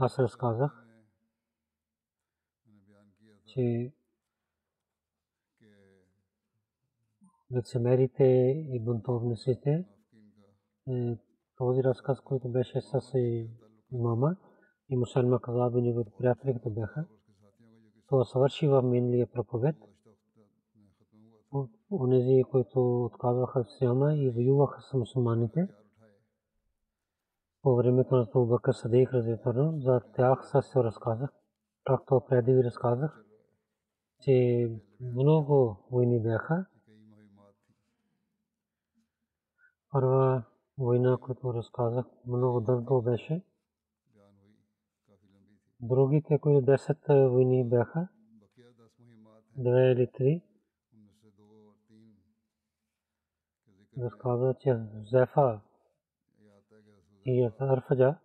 аз разказах, че лицемерите и бунтовниците, е, този разказ, който беше с имама и мусалма каза би неговите приятели, като бяха, то свърши в миналия проповед. Онези, които отказваха Исляма и воюваха с мусулманите, по времето на Абу Бакър Садик разитарно, за тях също разказах, както преди ви разказах, че много войни бяха. Първа война, която разказах, много дълго беше. Другите, които 10 войни бяха, две или три, разказа, че Зефа и Арфаджа,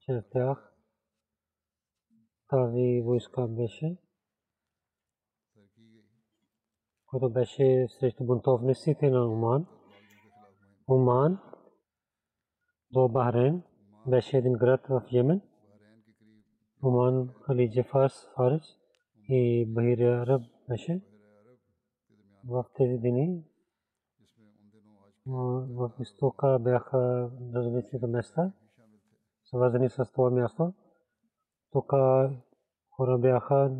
чрез тях тази войска беше, която беше срещу бунтовниците на Оман. Оман до Бахрейн беше един град в Йемен. Оман Халиджа Фарс, Фарис и Бахир Араб беше. В тези дни в изтока бяха различните места, свързани с това място. Тук хора бяха,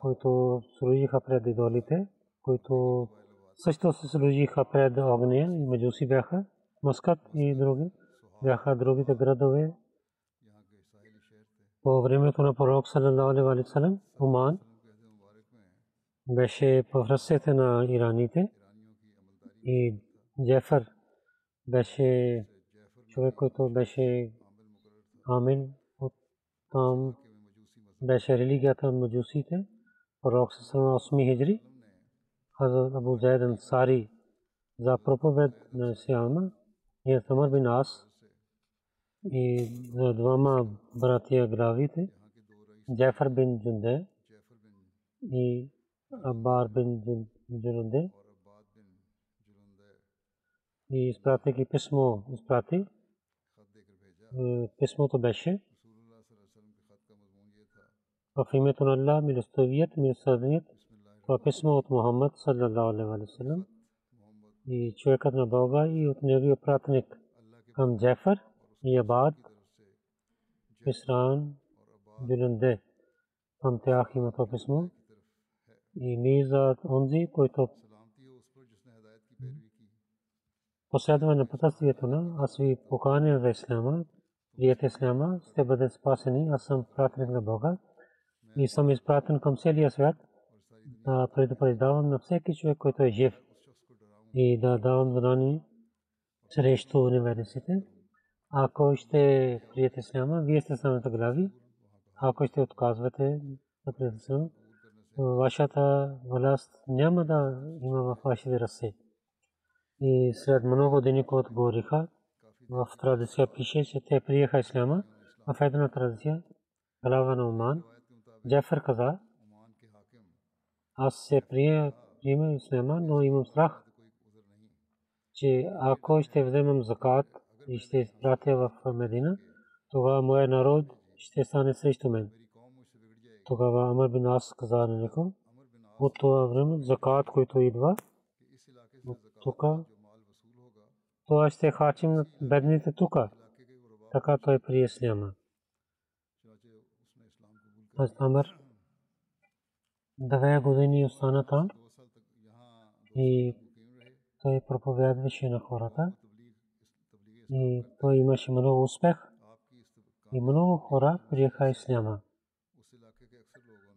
които служиха пред идолите, които също се служиха пред огня и меджуси бяха, Маскат и други. Бяха другите градове. По времето на пророк саллалаху и Джефър беше човек, който беше амин от там беше религията на маджусите. Пророк се 8 хиджри. Хазрат Абу Зайд Ансари за проповед на Исляма и Тамар бин Ас и за двама братия гравите Джефър бин Джунде и Абар бин Джунде и изпратих писмо, изпрати. Писмото беше в името на Аллах, милостивият, милосърдният, това писмо от Мухаммад, саллалаху алейхи вассалам, и човекът на Бога и от неговия пратник към Джефър и Абад, Исран, Дюленде. Към тях има това писмо. И ние за онзи, който последва на пътствието на, аз ви поканя за Исляма, приятел Исляма, сте бъдете спасени, аз съм пратеник на Бога и съм изпратен към целия свят да предупреждавам на всеки човек, който е жив и да давам знание срещу неверниците. Ако ще приете Исляма, вие сте самите глави. Ако ще отказвате да приете Исляма, вашата власт няма да има в вашите ръце. И след много години, когато говориха, в традиция пише, че те приеха исляма, в една традиция, глава на Оман, Джафър каза, аз се прие, приема ислама, но имам страх, че ако ще вземам закат и ще изпратя в Медина, тогава моя народ ще стане срещу мен. Тогава Амар бин Ас каза на него, от това време закат, който идва, тук, това ще хачим на бедните тук. Така той прие исляма. Амар две години остана там и той проповядваше на хората и той имаше много успех и много хора приеха исляма.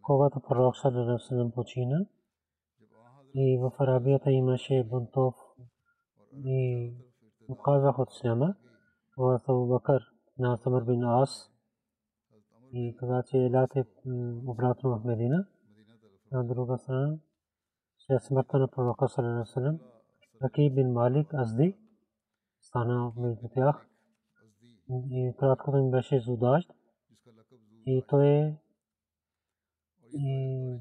Когато пророк Салалалаху почина и в Арабията имаше бунтов и отказах от исляма, това Абу Бакър на Самар бин Ас и каза, че елате обратно в Медина. На друга страна, след смъртта на пророка Салалалаху Раки бин Малик Азди стана между тях и краткото им беше Зудажд и той и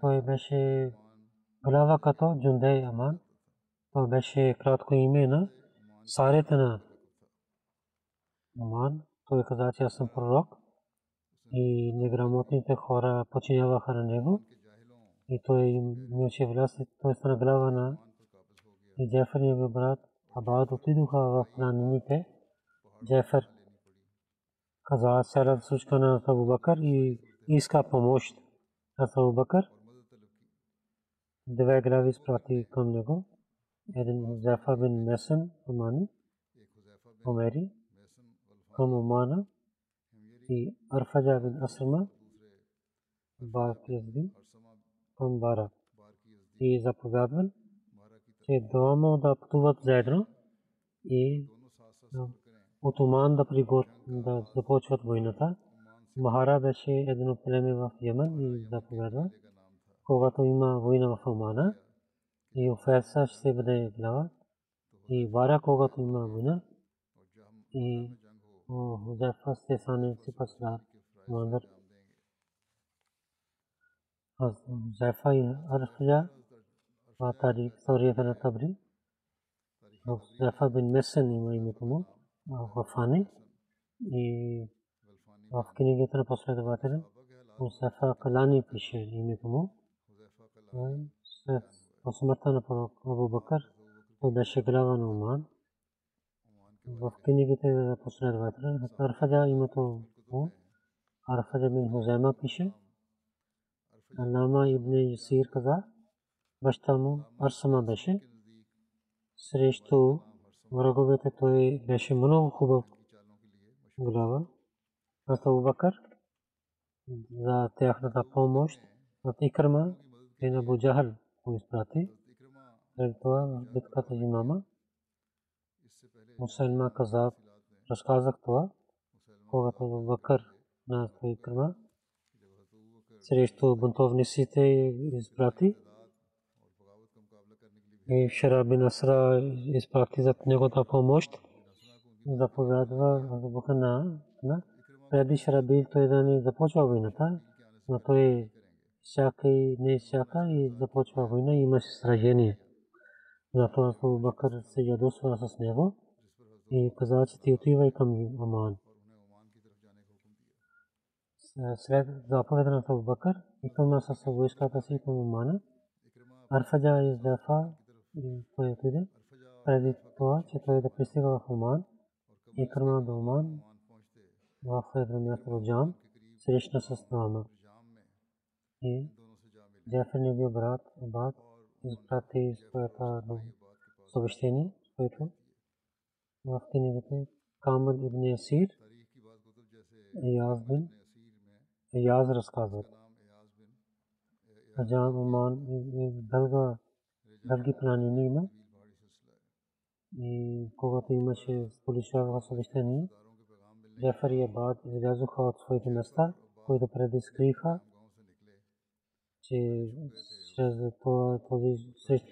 той беше глава като Джундей Аман. Това беше кратко име на царете на Аман. Той каза, че аз съм пророк и неграмотните хора починяваха на него и той имаше власт, той стана глава на и Джефър неговия брат Абад отидоха в планините. Джефър каза сяда случка на Абу Бакър и иска помощ на Абу Бакър. Две глави изпрати към него. Един Хузефа бин Месен Умани, Умери, към Умана и Арфаджа бин Асрма, Баркизби, към Бара. И заповядвал, че двама да пътуват заедно и от Оман да, да започват войната. Махара беше едно племе в Йемен и заповядва, когато има война в Омана и Офеса ще бъде глава и Вара, когато има война и Хузефа ще стане сипаслар, командър. Хузефа и Арфля тарих историята на Табри. Зафа бин Месен има името му в Фани и в книгата на последователя Мусафа Калани пише името му. По смъртта на пророк Абу Бакър беше глава на Оман. В книгите на последователя Арфаджа името му Арфаджа бин Хузайма пише. Алама ибн Юсир каза, баща му Арсама беше. Срещу враговете той беше много хубав глава. Аз Бакър за тяхната помощ от Икрама и на Буджахал го изпрати. След това битката имама Мусайма каза, разказах това, когато Бакър на Икрама срещу бунтовниците изпрати. И вчера бин Асра изпрати за неговата помощ. Заповядва Азбуха на преди Шарабил той да не започва войната, но той всяка и не всяка и започва война и имаше сражение. Затова Абу Бакър се ядосва с него и каза, че ти отивай към Оман. След заповеда на Абу Бакър, и към с войската си към Омана, Арфаджа и Зафа той отиде. Преди това, че той да пристига в Оман, и кърма до Оман, в едно място в Джам, срещна с двама. И Джафер неговия брат Абад изпрати своята съобщение, което в книгите Камал ибн Ясир и аз бин и аз разказват. Аджан Оман и дълга дълги планини има. И когато имаше получава съвещание, Джафар и Абад излязоха от своите места, които преди скриха, че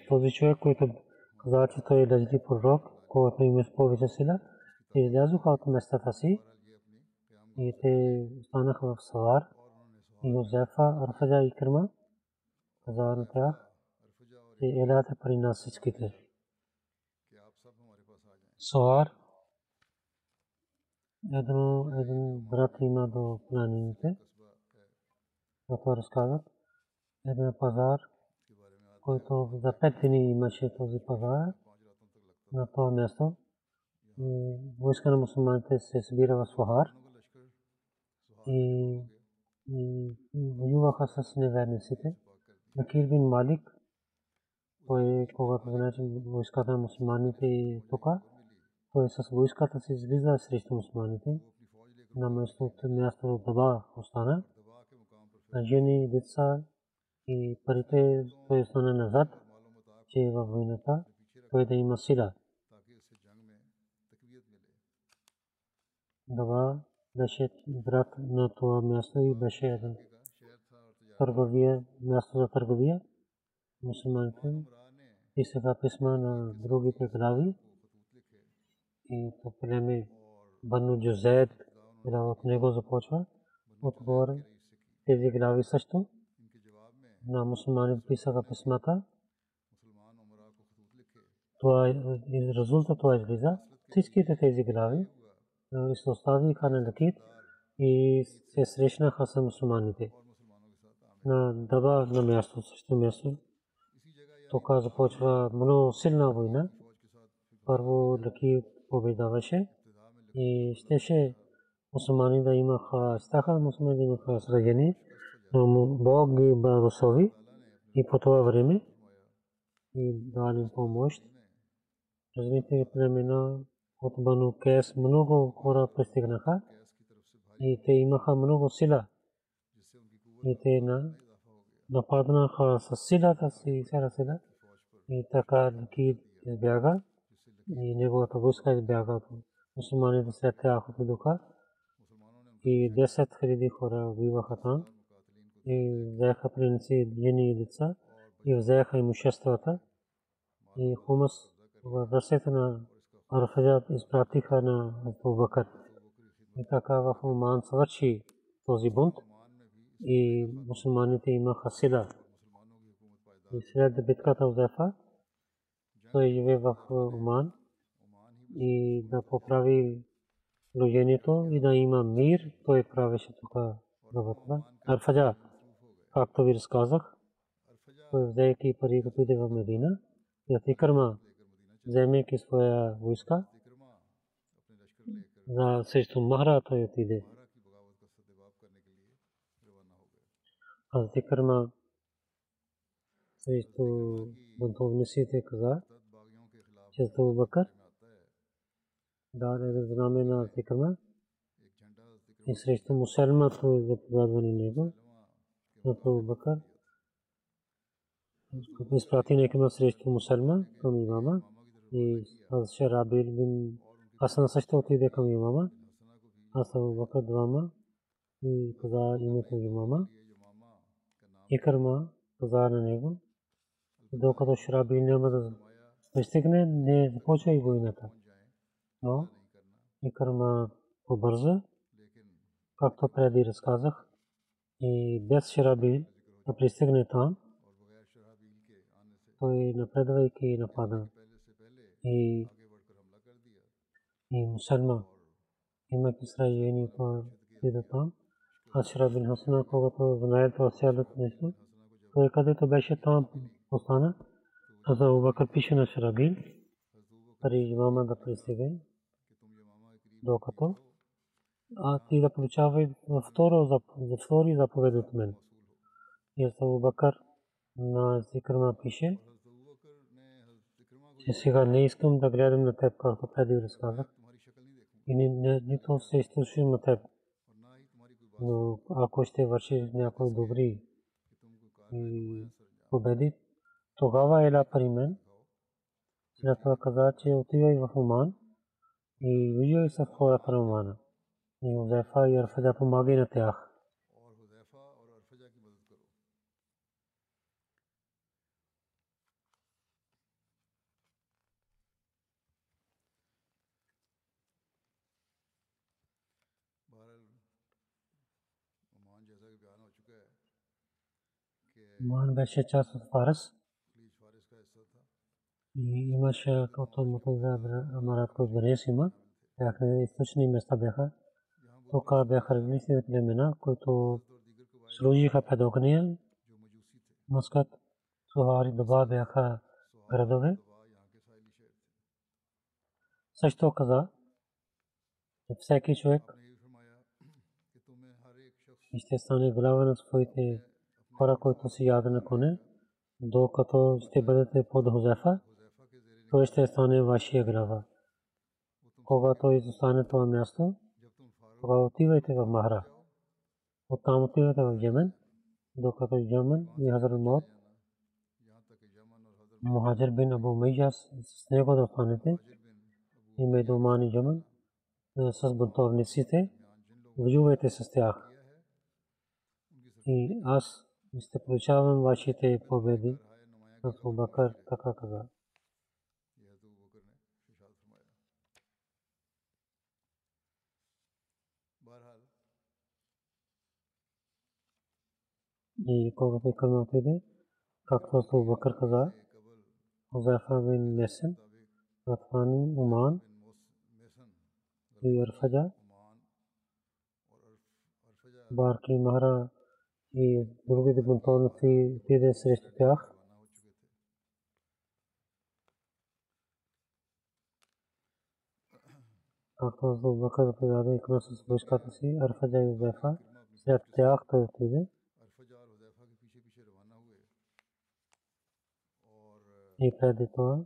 този човек, който каза, че той е лъжди пророк, когато има повече сила, те излязоха от местата си. И те останаха в Савар и Йозефа, Арфаджа и Кърма каза на тях, че елате при нас всичките. Едно, един брат има до планините, това разказват. Един пазар, който за пет дни имаше този пазар на това място. Войска на мусулманите се събира в Сухар и, и воюваха с неверниците. Бакир бин Малик, той когато знае, че войската на мусулманите е тук, той с войската си излиза срещу мусулманите. На мястото място Даба остана. Жени, деца и парите той остана назад, че е във войната той да има сила. Даба беше брат на това място и беше един търговия, място за търговия. Мусулманите писаха писма на другите глави и то племе Бану Джузейд от него започва. Отгоре тези глави също на мусулмани писаха писмата. Това резултат това излиза. Всичките тези глави се оставиха на Лакит и се срещнаха с мусулманите. На Даба на място, също място. Тук започва много силна война. Първо Лакит победаваше и щеше мусулмани да имаха, стаха мусулмани да имаха сражение, но Бог ги благослови и по това време и дали помощ. Разните племена от Бану Кес много хора пристигнаха и те имаха много сила. И те на нападнаха с силата си, сера сила. И така Лакид избяга и неговата войска избяга. Мусулманите след тях отидоха и 10 хиляди хора убиваха там и взеха принци жени и деца и взеха имуществата и хумас в ръцете на Арфаджат изпратиха на Абу Бакър. И така в Оман свърши този бунт и мусулманите имаха сила. И след битката в Зефа, той живе в Оман и да поправи положението и да има мир, той правеше тук работата. Арфаджа, както ви разказах, той взеки пари, като иде в Медина, и Атикърма вземайки своя войска, за срещу Махра той отиде. Аз Дикърма срещу бунтовниците каза, че Абу Бакър даде знаме на Дикърма и срещу Мусалма той заповядва на него, Абу Бакър изпрати некъм срещу Мусалма към имама, и аз Шарабил бин Хасан също отиде към имама. Аз Абу Бакър двама и каза името имама. Икърма каза на него, докато Шарабил няма да пристигне, не започва и войната. Но Икърма побърза, както преди разказах, и без Шарабил да пристигне там, той напредвайки напада. И и мусалма имайки сражение по иде там. Ашра бин Хасана, когато знае това цялото нещо, той където беше там остана, аз Абу Бакър пише на Шарабин, пари имама да пристига, докато а ти да получавай второ за втори заповед от мен. И Абу Бакър на зикърма пише, че сега не искам да гледам на теб, както преди разказах. И нито се изслушам на теб. Но ако ще вършиш някой добри и победи, тогава ела при мен. След това каза, че отивай в Оман и виждай с хората на Омана и Хузайфа и Арфаджа помагай на тях. Ман беше част от Фарс. И имаше, като Мухаза Амарат Козбарес има, тяхни източни места бяха. тук бяха различни племена, които служиха пред огния. Мускат, Сухари, Дуба бяха градове. Също каза, че всеки човек ще стане глава на своите хора, които си яда на коне, докато ще бъдете под Хозефа, той ще стане вашия глава. Когато изостане това място, тогава отивайте в Махра. Оттам отивайте в Йемен, докато Йемен и Хазар Мот, Мухаджир бин Абу Мейджа с него да останете и Медумани Йемен с бунтовниците, воювайте с тях. И аз ще получавам вашите победи. Абу Бакар така каза. И кога се към отиде, както с Бакър каза, Хузайфа бин Месен, Ратвани, Уман и Арфаджа, Барки Махара и другите бунтовници отиде срещу тях. Както с Бакър каза, и към с войската си, Арфаджа и Хузайфа, след тях той отиде. и преди това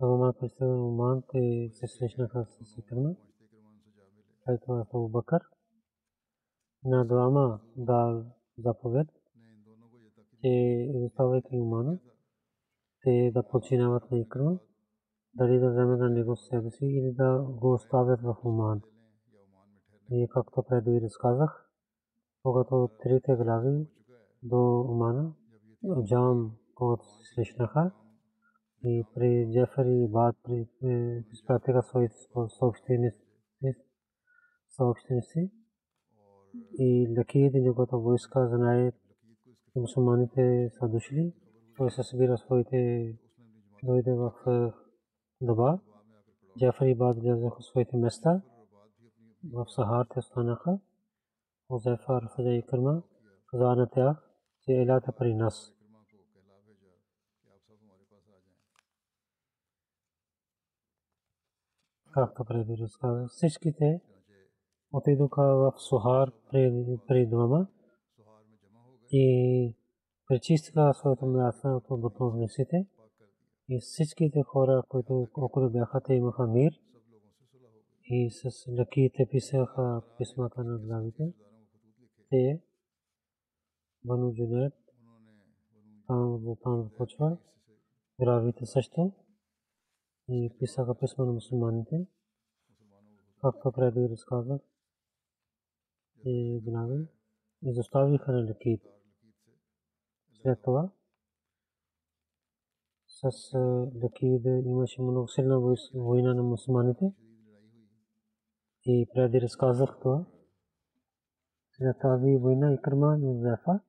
Абума пристигна Оман и се срещнаха с Сикрима. След това с Бакър. На двама дал заповед, че изоставяйки Омана, те да починават на Икрима, дали да вземат на него себе си или да го оставят в Оман. И както преди разказах, когато трите глави до Омана, Джам, когато се срещнаха, и при Джефър и Бад при е, изпратиха своите съобщеници, съобщеници и Лакид и неговата войска знае, че мусулманите са дошли. Той се събира своите дойде в е, Даба. Джефър и Бад влязаха в своите места. В Сахар те останаха. Хузайфа, Арфаджа и Кърма каза на тях, че елята при нас. както преди разказах. Всичките отидоха в Сухар при дома и пречистиха своята млясна от бутовниците. И всичките хора, които около бяха, те имаха мир. И с лъките писаха писмата на главите. Те, Бану Джунет, там, там. Главите също. и писаха письма на мусулманите. Както преди разказах, и гнави, и заставиха на лекит. След това, с лекит имаше много силна война на мусулманите. И преди разказах това, След тази война и кърма на Зефа.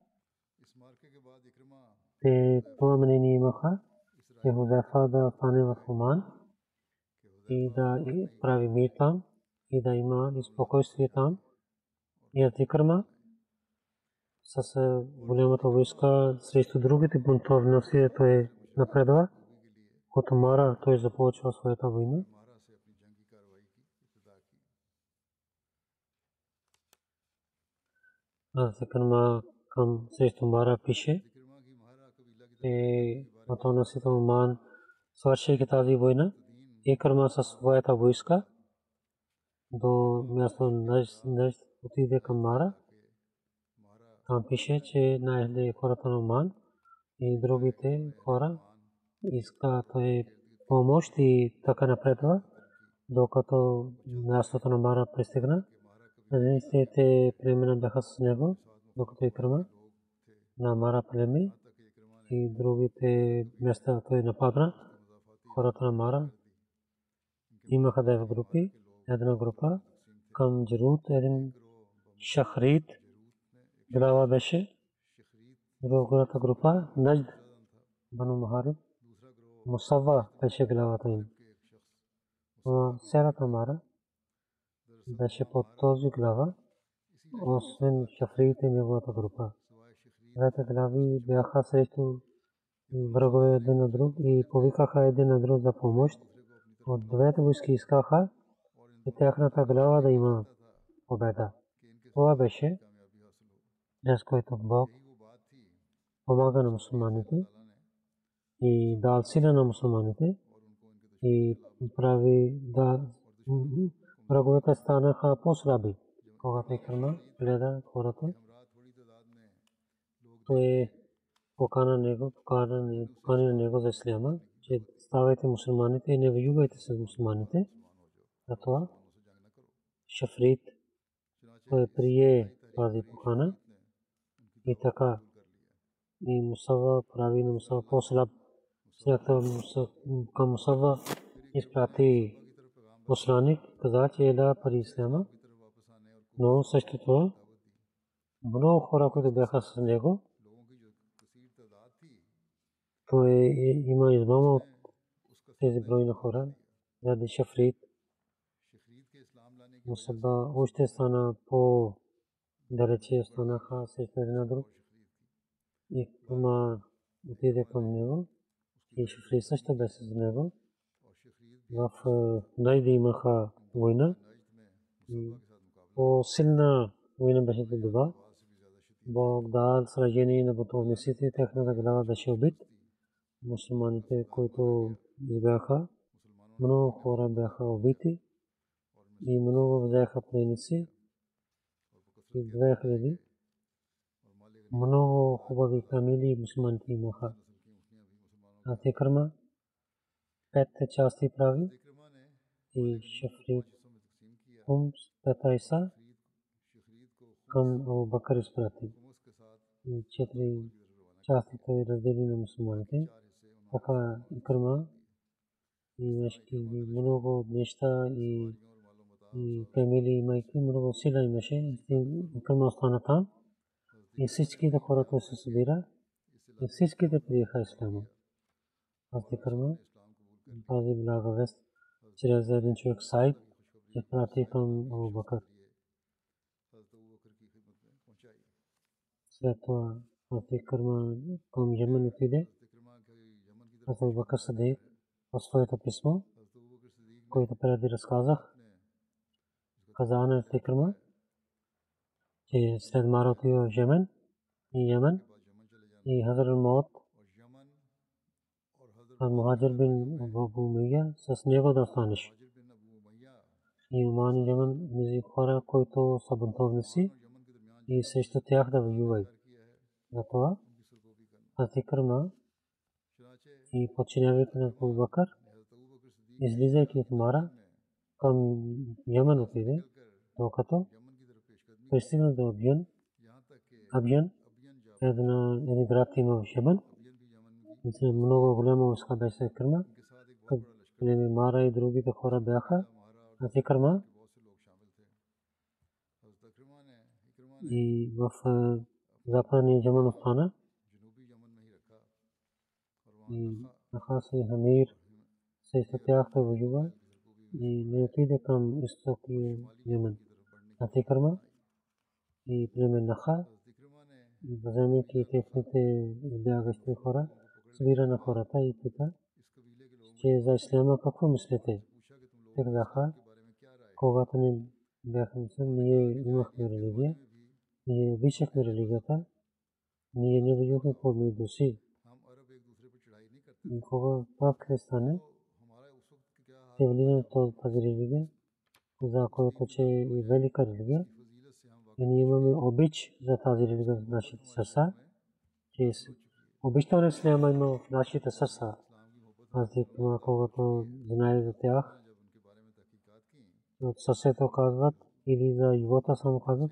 Те това мнение имаха, е Хузайфа да стане мусулман и да прави мир там и да има спокойствие там и атикърма с е, голямата войска срещу другите бунтовници той е напредва. От Мара той е започва своята война. Аз към срещу Мара пише, е а то наситал ман, свършейки тази война, Екърма със своята войска до място Нежд отиде към Мара. Там пише, че най-хле хората на Ман и другите хора иска той помощ и така напредва, докато мястото на Мара пристигна. Те племена бяха с него, докато Екърма на Мара племи и другите места той нападна. Хората на Мара имаха девет групи. Една група към Джерут, един Шахрит, глава беше. другата група Нажд Бану Махариб Мусава беше главата им. Но Серат Амара беше под този глава, освен шафриите неговата група. Двете глави бяха срещу врагове един на друг и повикаха един на друг за помощ. От двете войски искаха и тяхната глава да има победа. Това беше, чрез който Бог помага на мусулманите и дал сила на мусулманите и прави да враговете станаха по-слаби. Когато Икрама гледа хората, той покана него, покани на него за исляма, че ставайте мусулманите и не воювайте с мусулманите. Затова Шафрид той прие тази покана. И така. И Мусава прави на Мусава по-слаб. След към Мусава изпрати посланик, каза, че е да пари Исляма, но също това много хора, които бяха с него, той има измама от тези брой на хора, заради Шафрид. Мусаба още стана по далече станаха срещу един друг. И Кума отиде към него и Шафри също беше с него. В Найди имаха война. По-силна война беше това. Бог дал сражение на бутовниците, техната глава беше убит. Мусулманите, които избяха, много хора бяха убити и много взеха пленници. И две хиляди много хубави фамилии мусулманите имаха. А Текърма пет части прави и Шафрид Хумс Петайса към Абу Бакър изпрати. И четири части той раздели на мусулманите. Така Икърма и нещи, много неща и и фамилии имайки много сила имаше. Икърма остана там. И всичките хората се събира и всичките приеха исляма. Аз ти кърма тази блага вест чрез един човек сайт изпрати към Абу Бакър. След това аз ти кърма към Йемен отиде. Аз Абу Бакър Садик в своето писмо, което преди разказах, каза на Тикърма, че след Марото в Йемен и Йемен и Хазар Мот Мухаджир бин Абу Мия с него да останеш. И Уман и Йемен тези хора, които са бунтовници и срещу тях да воювай. Затова Хазти Кърма и подчинявайки на Абу Бакър, излизайки от Мара към Йемен отиде, докато пристигна до Абиян. Абиян една един град има в Шебан. Много голяма войска беше Кърма. Племе Мара и другите хора бяха. А те Кърма и в западния Джаман остана. И Нахас и Хамир срещу тях той воюва и не отиде към изток и Йемен. А те Кърма и племе Наха, вземайки техните избягащи хора, събира на хората и пита, че за исляма какво мислите? Те казаха, когато ни бяха мисля, ние имахме религия, ние обичахме религията, ние не воюхме помежду си. И кога това стане, в тази религия, за което че е велика религия, и ние имаме обич за тази религия в нашите сърца, че обичта на Исляма има в нашите сърца. Аз дикма, когато знае за тях, от сърцето казват или за живота само казват,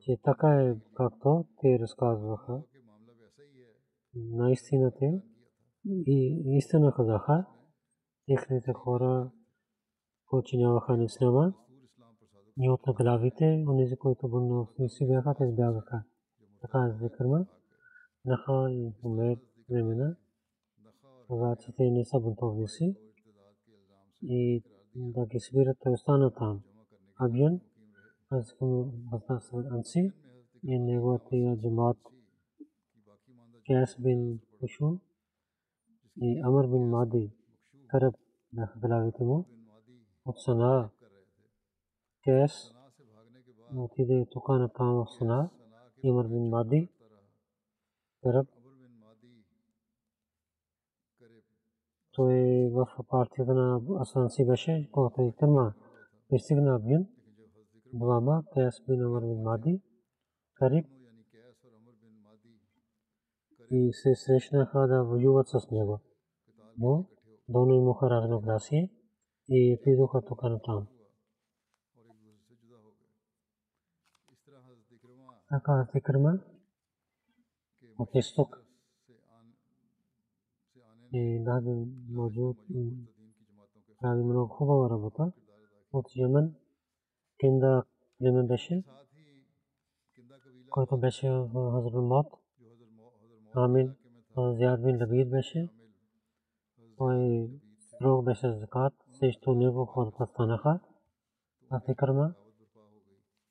че така е както те разказваха. Наистина те и истина казаха, техните хора починяваха на Исляма, и от главите, онези, които бунновници бяха, те избягаха. Така е зикърма. Наха и Умейр времена, когато те не са бунтовни си и да ги събират, той остана там. Абиян, аз към Анси и неговата джамат Кяс бин Кушун и Амр бин Мади Караб бяха главите му от Сана. Кяс отиде тук на там в Сана. Амр бин Мади Караб той в партията на Асанси беше, когато е кърма. Пристигна Абиян, двама, Кяс бин Амр бин Мади, Кариб и се срещнаха да воюват с него. Но доно имаха разногласие и отидоха тук на там. Така Тикърма от изток и даде мौजूद прави много хубава работа. От Йемен Кинда племен беше, който беше в Хазрат Мот. Амин Зяд бин Лабид беше. Той строг беше закат. Срещу него хората станаха. А Фикърма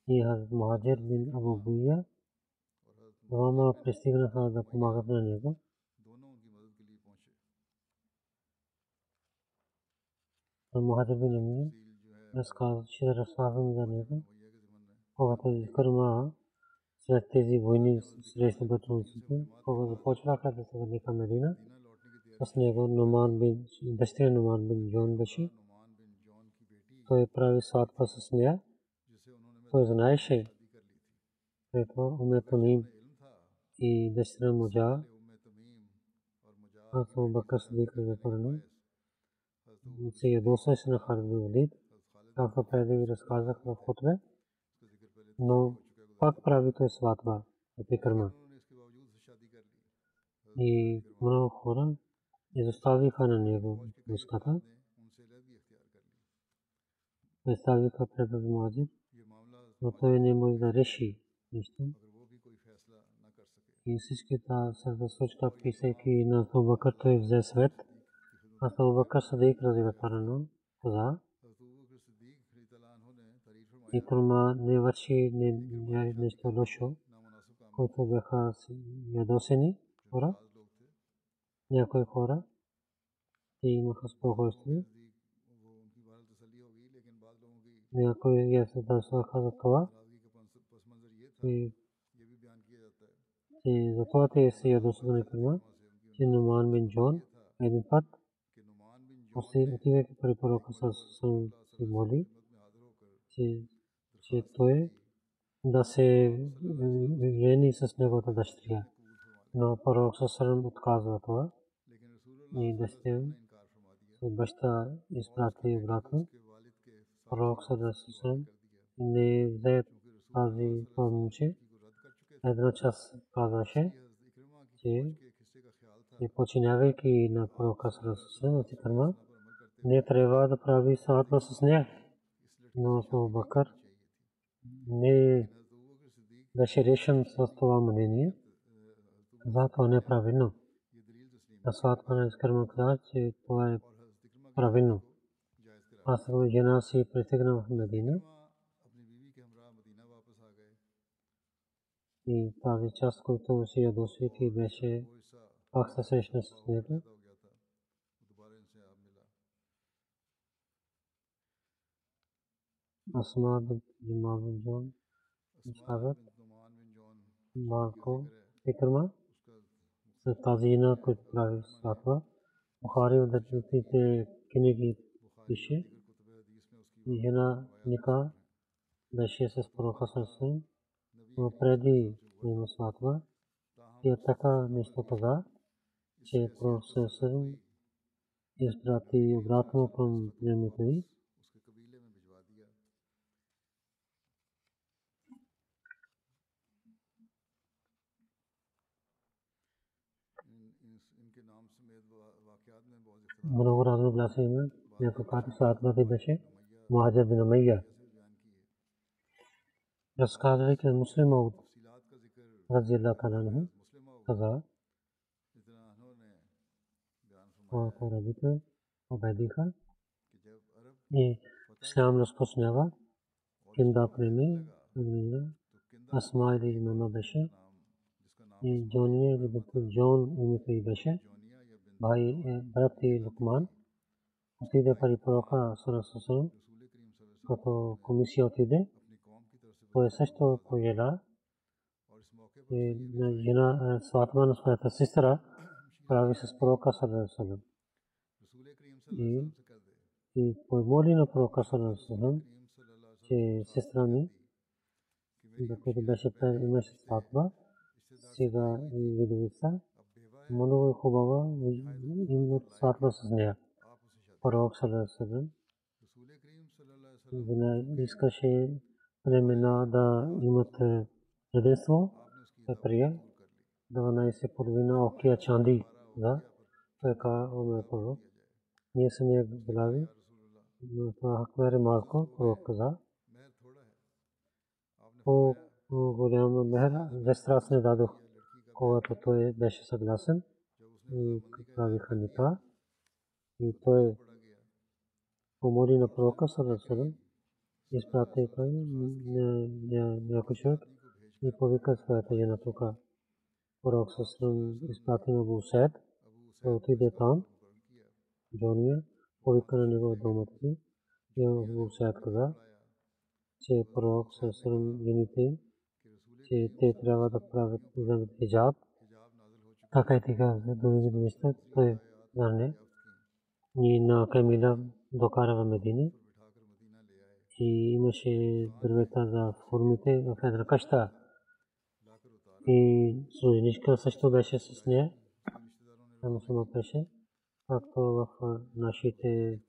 и Хазрат Мухаджир бин Абу Буия. Двама пристигнаха да помагат на него. Мухаджир бин Амин разказа, че разказвам за него. Когато Фикърма след тези войни срещу братовците, когато започнаха да се върне към Медина, с него Номан бин, дъщеря Номан бин Джон беше. Той прави сватба с нея. Той знаеше, ето Уме Тамим и дъщеря Муджа. Аз съм Бакър Садик Разапърно. Се ядоса се на Халид бин Валид, както преди ви разказах в хотбе. Но пак прави той сватба в Пикърма. И много хора изоставиха на него войската. Представиха пред Азмаджи, но той не може да реши нищо. И всичките сърдосочка, писайки на Абубакър, той взе свет. Аз Абубакър Садик разилатарано каза, Икрма не върши нещо лошо, които бяха ядосени хора, някои хора, и имаха спокойствие. Някои ядосваха за това. И затова те се ядосваха на Икрма, че Нуман бин Джон един път, отивайки при пророка с се моли, че че той да се жени с неговата дъщеря. Но пророк Сасарам отказва това. И дъщеря с баща изпрати обратно. Пророк Сасарам не взе тази момче. Една част казваше, че и починявайки на пророка Сасарам от Икарма, не трябва да прави сватба с нея. Но с Бакър не беше решен с това мнение. За това не е правилно. А сватба на Искърма каза, че това е правилно. Аз съм жена си пристигна в Медина. И тази част, който си ядосвайки, беше пак се срещна с него. Асма бин Джон Шагат Марко Икрма с тази жена, която прави сватба. Бухари в държавите книги пише. И жена Ника беше с пророка Сърсен, но преди има сватба. И така нещо каза, че пророк Сърсен изпрати обратно към племето منور اعظم الاسیمہ یافقات ساتمہ کے بشے مہاجر بن امیہ۔ رسکاز کے مسلم عود رضی اللہ تعالیٰ عنہ قضا اور ربی کا عبیدی کا یہ اسلام رس کو سنیاوا کند اپنے میں اسماعیل امامہ بشے یہ جونیہ جون امی بشے भाई брати Лукман отиде при пророка Сарасусалам, като комисия отиде. Той също поела на жена сватба на своята сестра прави с пророка Сарасусалам. И помоли на пророка Сарасусалам, че сестра ми, докато беше имаше сватба, сега видовица, много е хубава и сватва с нея. Пророк Салесадан не искаше племена да имат единство, се прия. 12 половина окия чанди, да, той ка, он е пророк. Ние сме глави, но това хаквер е малко, пророк каза. По голяма мера, вестрас не дадох. когато той беше съгласен и правиха ника. И той помоли на пророка Сарасалам, изпрати той някой човек и повика своята жена тук. Пророк Сарасалам изпрати на Бусет, той отиде там, Джония, повика на него домът и Бусет каза, че пророк Сарасалам жените че те трябва да правят вземат хиджаб, така и така за други неща, той знае. Ни на Камила докара в Медина и имаше дървета за формите в една къща. И служничка също беше с нея. Само само беше, както в нашите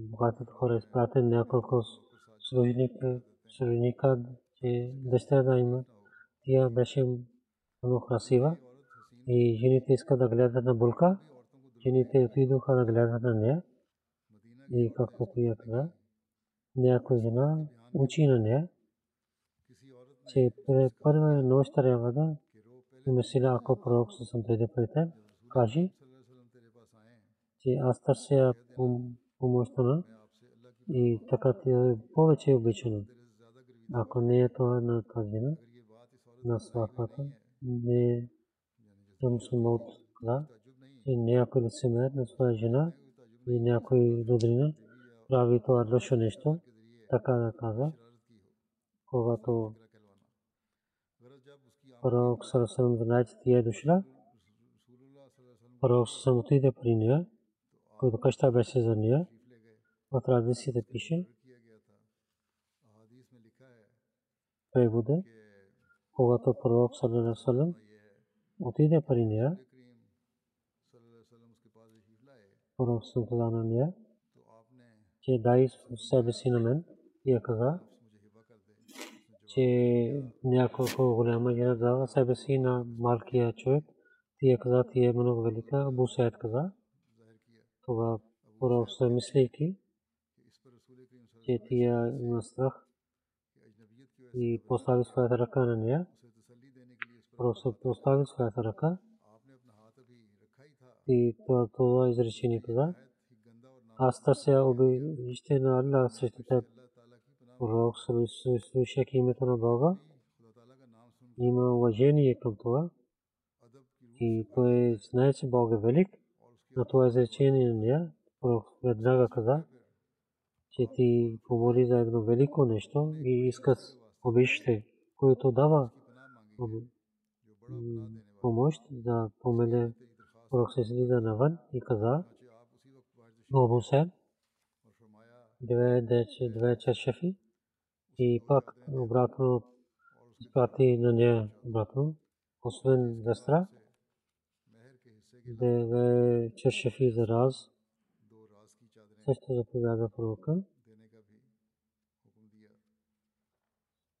богатите хора изпратен няколко служника, че дъщеря има. Тя беше много красива и жените искат да гледат на булка. Жените отидоха да гледат на нея. И както тя каза, някоя жена учи на нея, че първа нощ трябва да има сила, ако пророк се съм дойде при теб, кажи, че аз търся пом- помощта на и така ти е повече обичано. Ако не е това на тази жена, на сватбата, не е мусулман каза, че някой лицемер на своя жена и някой родрина прави това лошо нещо, така да каза, когато пророк Сарасалам знае, че ти е дошла, пророк Сарасалам отиде при нея, който къща беше за нея, в традициите пише, преводе, когато пророк Сарасалам отиде при нея, пророк Сарасалам каза на нея, че дай себе си на мен, и я каза, че няколко голяма жена дава себе си на малкия човек. Тия каза, ти е много велика. Абу Сайд каза, това пророк се мислейки, че тия има страх и постави своята ръка на нея. Се постави своята ръка и това, изречение каза, аз търся обище на Allah срещу теб. Пророк слушайки името на Бога, има уважение към това и той знае, че Бог е велик. На това изречение на нея, пророк веднага каза, че ти помоли за едно велико нещо и искаш обище, което дава помощ да помеле пророк се слиза навън и каза, Абу Сайд, две чашефи и пак обратно изпрати на нея обратно, освен вестра, две чашефи за раз, също заповяда пророка.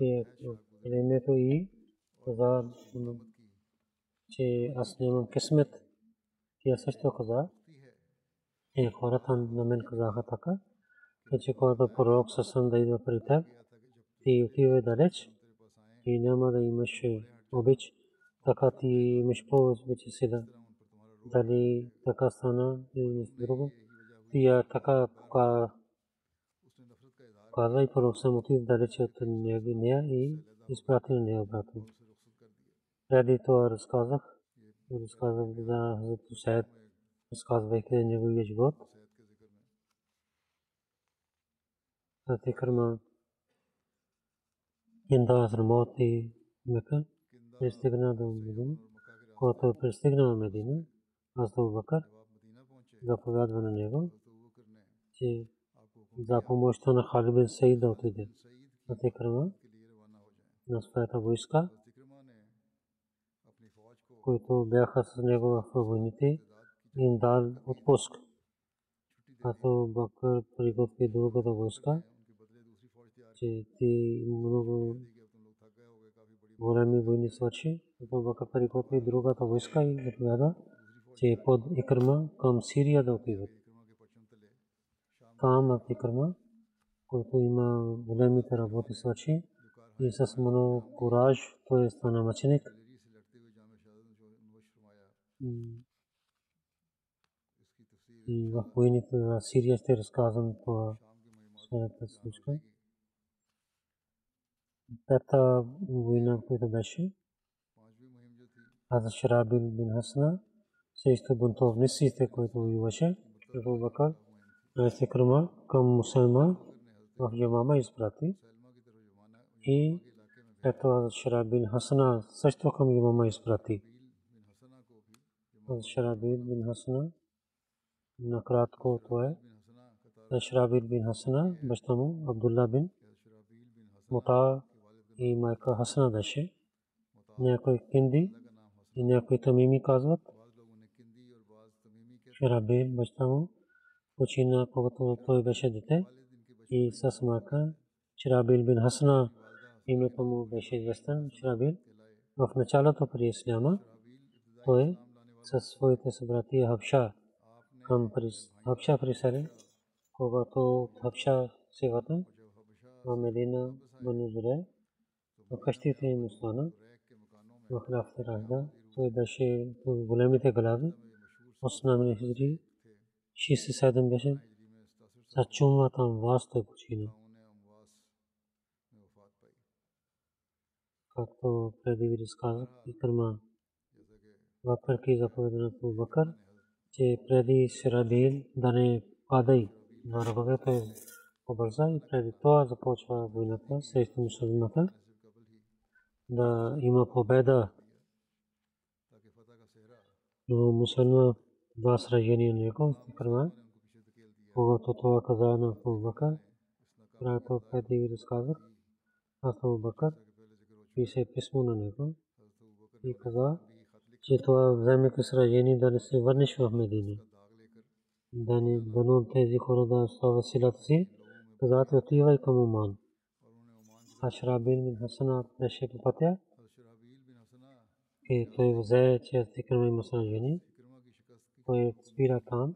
й. И племето и каза, че аз нямам късмет. Тя също каза, и хората на мен казаха така, че когато пророк съсъм да идва при теб, ти отивай далеч и няма да имаш обич, така ти имаш повече сила. Дали така стана или нещо друго. Тия така каза и пророк съм отив далече от нея и изпрати на нея обратно. Преди това разказах, разказах за Хазрат Усайд, разказвайки неговия живот. Хазрат Икрама Инда Азрамот и Мека пристигна до Медина. Когато пристигна в Медина, аз до Бакър заповядва на него, че за помощта на Халид бин Саид да отиде. Хазрат Икрама на своята войска, които бяха с него в войните, им дал отпуск. Като Бакър приготви другата войска, че ти много големи войни свърши. Като Бакър приготви другата войска и заповяда, че под Икрма към Сирия да отиват. Там в Икрма, който има големите работи свърши, и с много кураж той стана мъченик. И в войните за Сирия ще разказвам това следната случка. Пета война, която беше, аз Шарабил бин Хасна, срещу бунтовниците, които воюваше, Абу Бакър, Айсе Крама към мусулман в Ямама изпрати. И ето Шарабил Хасна също към Ямама изпрати. Шарабил бин Хасна накратко това е Шрабил бин Хасана, баща му Абдулла бин Мута и майка Хасана беше. Някои кинди и някои тамими казват. Шрабил баща му почина, когато той беше дете и с майка Шрабил бин Хасана името му беше известен Шрабил. В началото при Исляма той със своите събратия Хабша към Хабша присели, когато от Хабша се върна в Медина Бану Зуре, в къщите им остана в Рафта Ражда. Той беше в големите глави, основни хижри, 67 беше, за чума там вас той почина. Както преди ви разказах, и кърма, въпреки заповедането Бакър, че преди Сирабил да не падай на враговете побърза и преди това започва войната срещу мусулманата да има победа. Но мусулма два сражения него стикърма, когато това каза на Абу Бакър, което преди разказах, аз Абу Бакър пише писмо на него и каза, че това вземе ке сражение да не се върнеш в Медина. Да не дано тези хора да остава силата си, казате отивай към Оман. Ашрабил бин Хасана беше по пътя и той взе, че аз тикърма има сражение. Той спира там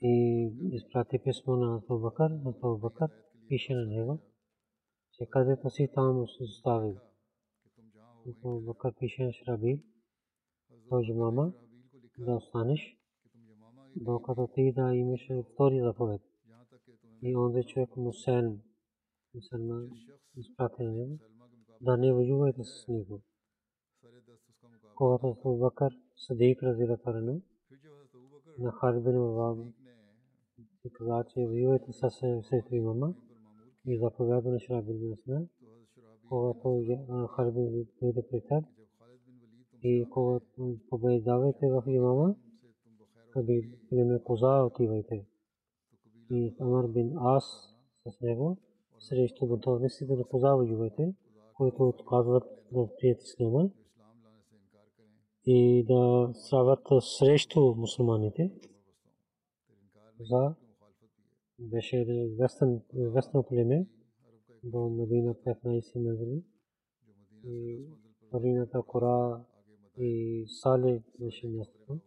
и изпрати писмо на Абу Бакър, на Абу Бакър пише на него, че където си там остави. Абу Бакър пише на Шрабил, този мама, да останеш, докато ти да имаш втори заповед. И онзи човек Мусельм, мусульман, изпрати на него, да не воювайте с него. Когато Абу Бакър Садик разира тарано, на Харбин Ваб и каза, че воювайте с сестри мама и заповяда на Шрабил бин когато Харбин дойде при теб и когато побеждавате в имама, къде племе коза отивайте. И Амар бин Ас с него срещу готовностите на коза воювайте, които отказват да прият ислама. И да страват срещу мусулманите. За беше вестен, вестно племе до Медина 15 мезли и Марината Кора и Сале беше мястото.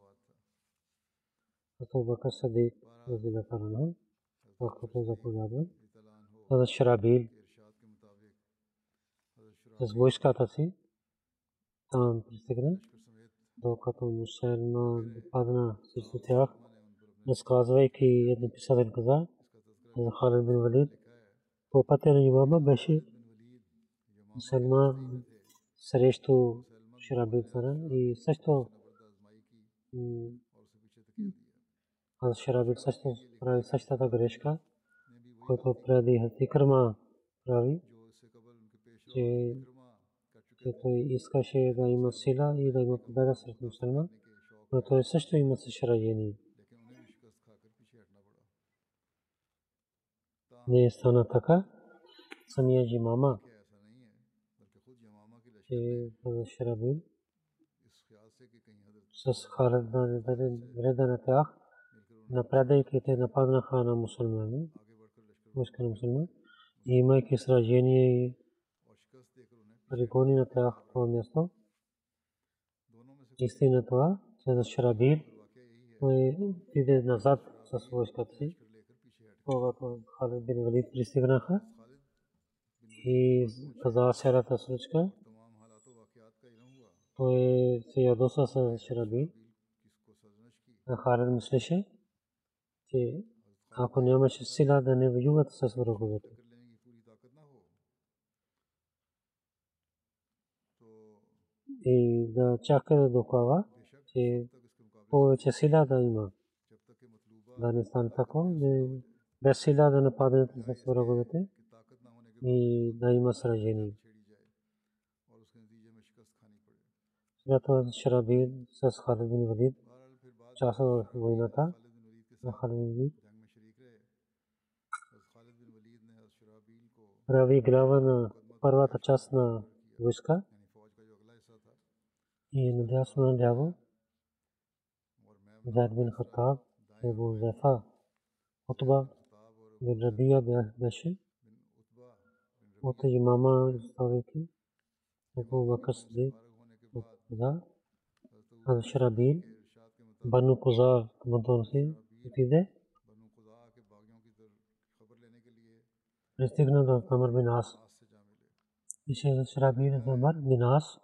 Като Бакър Садик Разила Тарана, както заповядва. Хазрат Шарабил с войската си там пристигна, докато Мусайна падна срещу тях, разказвайки един писател каза, за Халид бин Валид, по пътя на имама беше Мусайна срещу Шарабил Сара и също аз Шарабил също прави същата грешка, който преди Хатикърма прави, че че той искаше да има сила и да има победа сред мусулман, но той също има съжаление. Не стана така. Самия джимама, че Шарабин с Халид да вреда на тях, напредайки те нападнаха на мусулмани, войска на мусулмани, и имайки сражение пригони на тях това място. Истина това, че за Шарабир той отиде назад с войската си, когато Халид бин Валид пристигнаха и каза цялата случка. Той се ядоса с Шарабир. Халид мислеше, че ако нямаше сила да не воюват с враговете. И да чака да докава, че повече сила да има. Да не стане така, без сила да нападнете с враговете и да има сражение. Това Шарабир с Халид Валид част в войната на Халид Валид прави глава на първата част на войска и надясно наляво Зайд бин Хатаб, Ебу Зефа, Утба бин Рабия беше от имама ставайки Ебу Бакър Сидик от Куза, Аз Шарабил, Бану Куза Камадон си отиде. Пристигна до Амр бин Ас. Ише Шарабил Амр бин Ас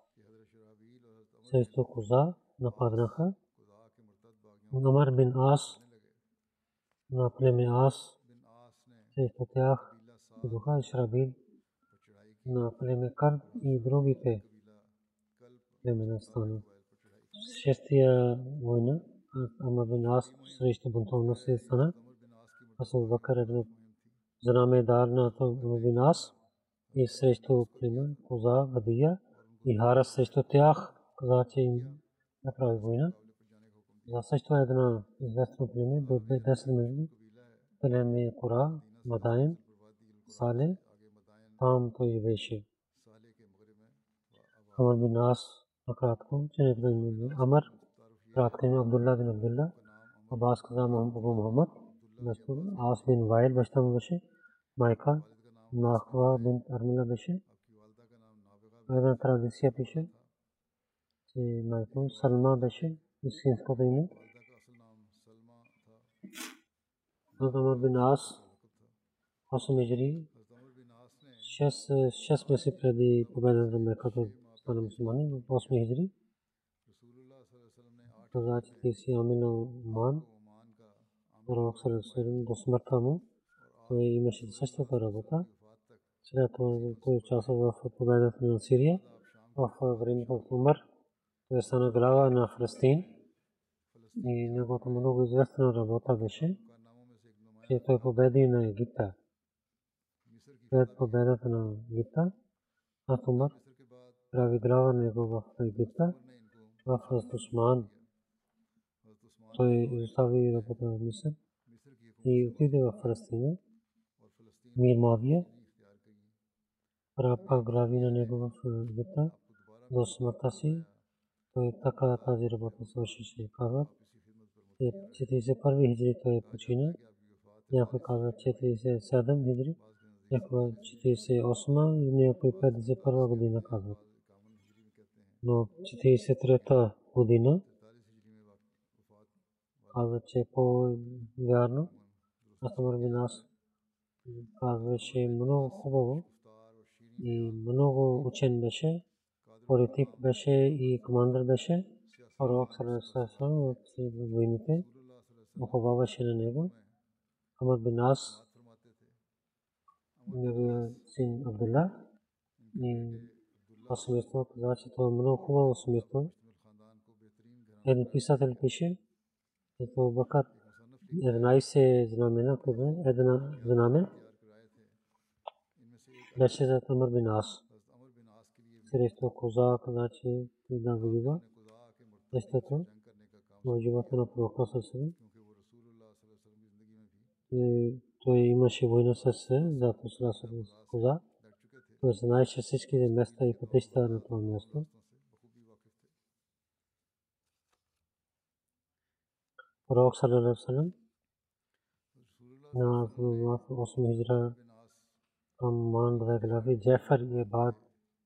срещу коза нападнаха. Умар бин Ас на племе Ас срещу тях идоха Шрабил на племе Кар и другите племена стана. Шестия война Амар бин Ас срещу бунтовна се стана. Асу Бакър е знамедар на Амар бин Ас и срещу племе Коза Вадия и Харас срещу тях каза, че им направи война. За също една известно племе до 10 мили племе Кора, Мадайн, Сале, там той беше. Амар бин Ас, накратко, че не бъде Амар, кратко име Абдулла бин Абдулла, Абас каза Абу Мухаммад, нещо Ас бин Вайл баща му беше, майка, Нахва бин Армила беше. Една традиция пише, че майка Салма беше истинското име. Хазрат бин Ас 8 хиджри 6 месеца преди победата на Меката стана мусулмани, 8 хиджри. каза, че ти си Амин Оман, пророк Салесалем до смъртта му. Той имаше същата работа. Това той участва в победата на Сирия в времето от Умар. Стана глава на Фалестин и неговата много известна работа беше, че той победи на Египта. След победата на Египта, Атумар прави глава него в Египта, в Осман. Той изостави работа в Мисър и отиде в Фалестина. Мир Мавия прапа глави на него в Египта до смъртта си той така тази работа свършише. Казват, 41 хиджри той почина. Някой казва 47 хиджри, някой 48 и някой 51 година казват. Но 43-та година казва, че е по-вярно. Астамар бин Ас казваше много хубаво и много учен беше, политик беше и командър беше. Пророк Салесасан от войните уповаваше на него. Амар бин Ас, неговия син Абдулла и това семейство каза, че това е много хубаво семейство. Един писател пише, ето Бакар 11 знамена, една знамен беше за Амар бин Ас. Срещу коза каза, че да воюва. Защото в живота на пророка Сасалам той имаше война с за коза. Той знаеше всичките места и пътища на това място. Пророк Салалам на 8 хиджра from Maan Bhagavi, Jafar के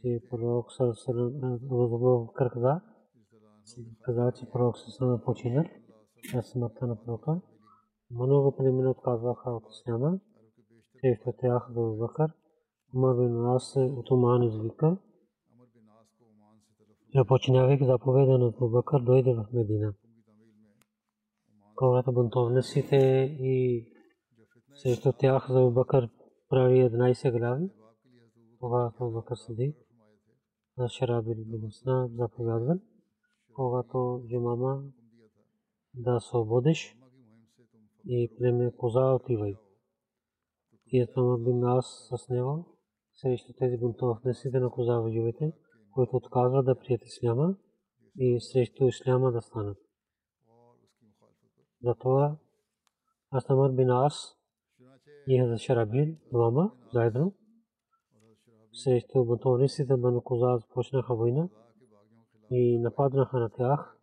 че пророк Абу каза, че пророк Сърсалам почина на смъртта на пророка. Много племена отказваха от Исляма, срещу тях до Бакър. Умар бин Ас от Уман извика. Започинавайки заповеда на Бакър, дойде в Медина. Когато бунтовниците и срещу тях за Бакър прави 11 глави, Абу Бакър Сидик на Шарабил бин Сна заповядвал, когато Жумама да свободиш и племе коза отивай. И Атама бин Ас с него срещу тези бунтовниците на коза воювате, които отказват да прият Исляма и срещу Исляма да станат. Затова Астамар бин Ас и Шарабил двама заедно срещу бунтовниците Бану Коза започнаха война и нападнаха на тях.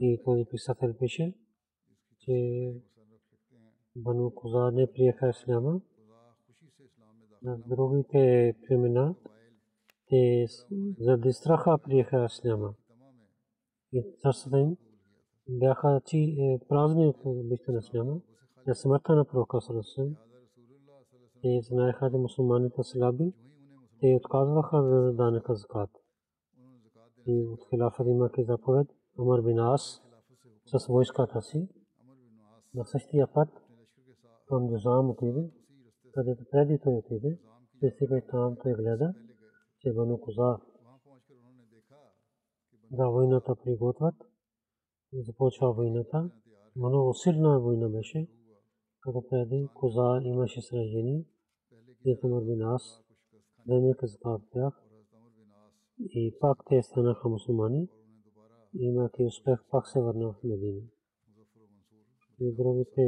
И този писател пише, че Бану Коза не приеха Исляма. На другите племена те заради страха приеха Исляма. И сърцата им бяха празни от обичта на Исляма. На смъртта на пророка Сарасен те знаеха, че мусулманите са слаби, те отказваха да данъка закат. И от хилафът имаха заповед Амар бин Ас с войската си на същия път към Джузам отиде, където преди той отиде, пристига там той гледа, че Бану Коза да войната приготвят. Започва войната. Много силна война беше, като преди Коза имаше сражение. حضرت عمر بن عاص време казва бях и пак те станаха мусулмани. Имайки успех, пак се върна в Медина. И другите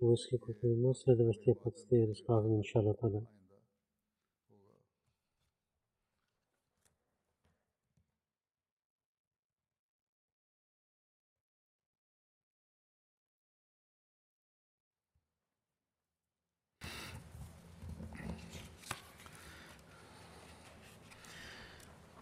войски, които има, следващия път ще разкажем, иншалла, тада.